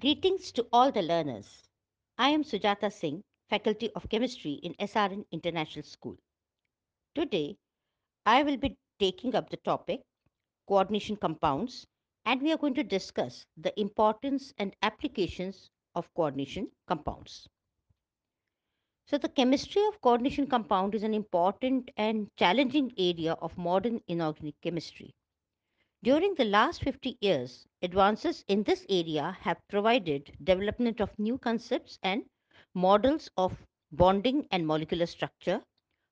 Greetings to all the learners. I am Sujata Singh, Faculty of Chemistry in SRN International School. Today, I will be taking up the topic coordination compounds and we are going to discuss the importance and applications of coordination compounds. So, the chemistry of coordination compound is an important and challenging area of modern inorganic chemistry. During the last 50 years, advances in this area have provided development of new concepts and models of bonding and molecular structure,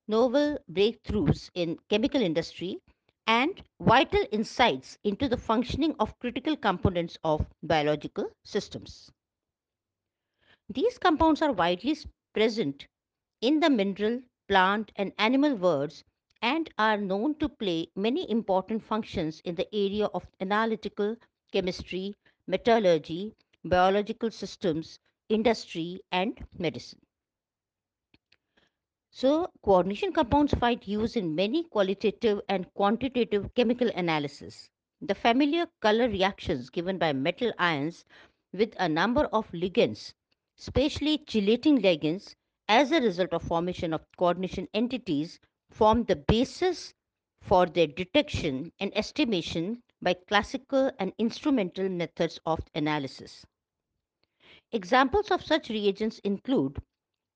novel breakthroughs in chemical industry, and vital insights into the functioning of critical components of biological systems. These compounds are widely present in the mineral, plant, and animal worlds and are known to play many important functions in the area of analytical chemistry, metallurgy, biological systems, industry, and medicine. So, coordination compounds find use in many qualitative and quantitative chemical analysis. The familiar color reactions given by metal ions with a number of ligands, especially chelating ligands, as a result of formation of coordination entities form the basis for their detection and estimation by classical and instrumental methods of analysis. Examples of such reagents include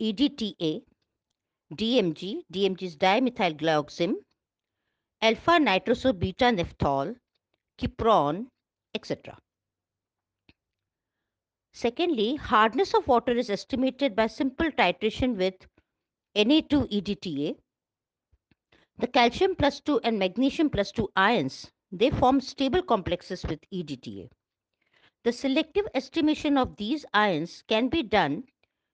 EDTA, DMG, DMG is dimethylglyoxime, alpha nitroso beta naphthol, cupron, etc. Secondly, hardness of water is estimated by simple titration with Na2-EDTA. The calcium plus 2 and magnesium plus 2 ions, they form stable complexes with EDTA. The selective estimation of these ions can be done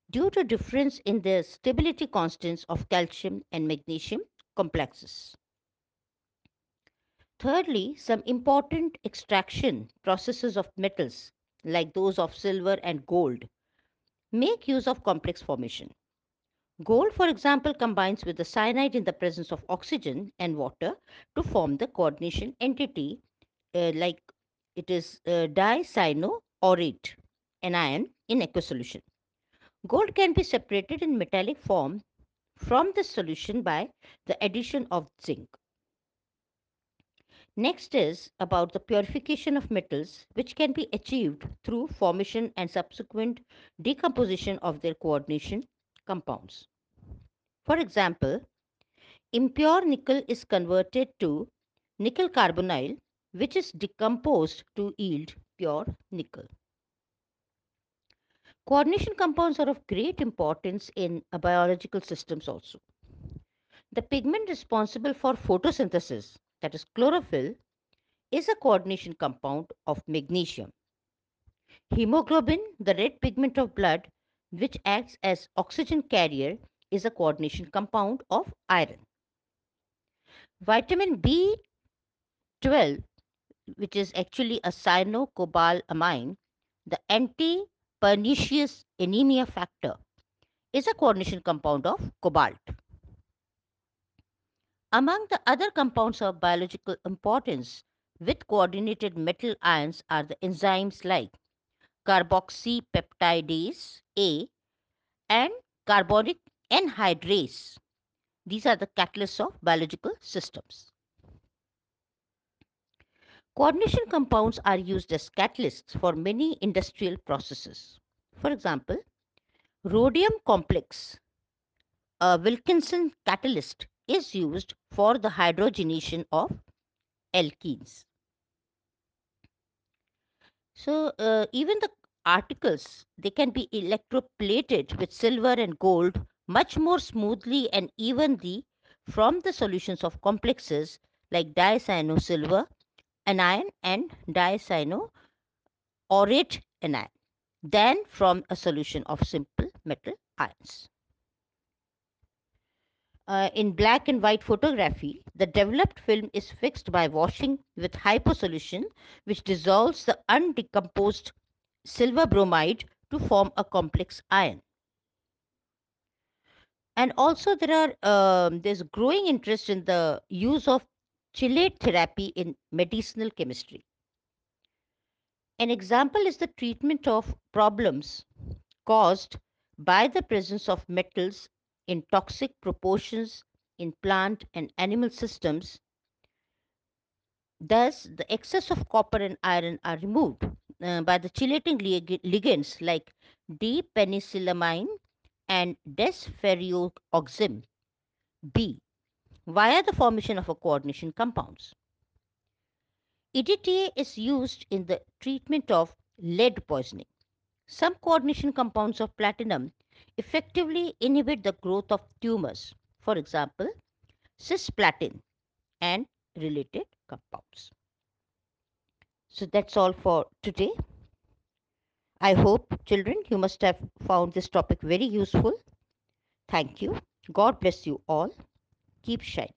due to difference in the stability constants of calcium and magnesium complexes. Thirdly, some important extraction processes of metals like those of silver and gold, make use of complex formation. Gold, for example, combines with the cyanide in the presence of oxygen and water to form the coordination entity uh, like it is uh, dicyanoaurate, anion in aqueous solution. Gold can be separated in metallic form from the solution by the addition of zinc. Next is about the purification of metals, which can be achieved through formation and subsequent decomposition of their coordination compounds. For example, impure nickel is converted to nickel carbonyl, which is decomposed to yield pure nickel. Coordination compounds are of great importance in biological systems also. The pigment responsible for photosynthesis that is chlorophyll, is a coordination compound of magnesium. Hemoglobin, the red pigment of blood, which acts as oxygen carrier, is a coordination compound of iron. Vitamin B12, which is actually a cyanocobalamin, the anti-pernicious anemia factor, is a coordination compound of cobalt. Among the other compounds of biological importance with coordinated metal ions are the enzymes like carboxypeptidase A and carbonic anhydrase. These are the catalysts of biological systems. Coordination compounds are used as catalysts for many industrial processes. For example, rhodium complex, a Wilkinson catalyst, is used for the hydrogenation of alkenes. So uh, even the articles, they can be electroplated with silver and gold much more smoothly and evenly from the solutions of complexes like dicyanosilver anion and dicyanoaurate anion than from a solution of simple metal ions. Uh, in black and white photography, the developed film is fixed by washing with hypo solution, which dissolves the undecomposed silver bromide to form a complex ion. And also, there are um, there's growing interest in the use of chelate therapy in medicinal chemistry. An example is the treatment of problems caused by the presence of metals in toxic proportions in plant and animal systems. Thus, the excess of copper and iron are removed uh, by the chelating lig- ligands like D-penicillamine and desferrioxime B via the formation of a coordination compounds. EDTA is used in the treatment of lead poisoning. Some coordination compounds of platinum effectively inhibit the growth of tumors, for example, cisplatin and related compounds. So that's all for today. I hope, children, you must have found this topic very useful. Thank you. God bless you all. Keep shining.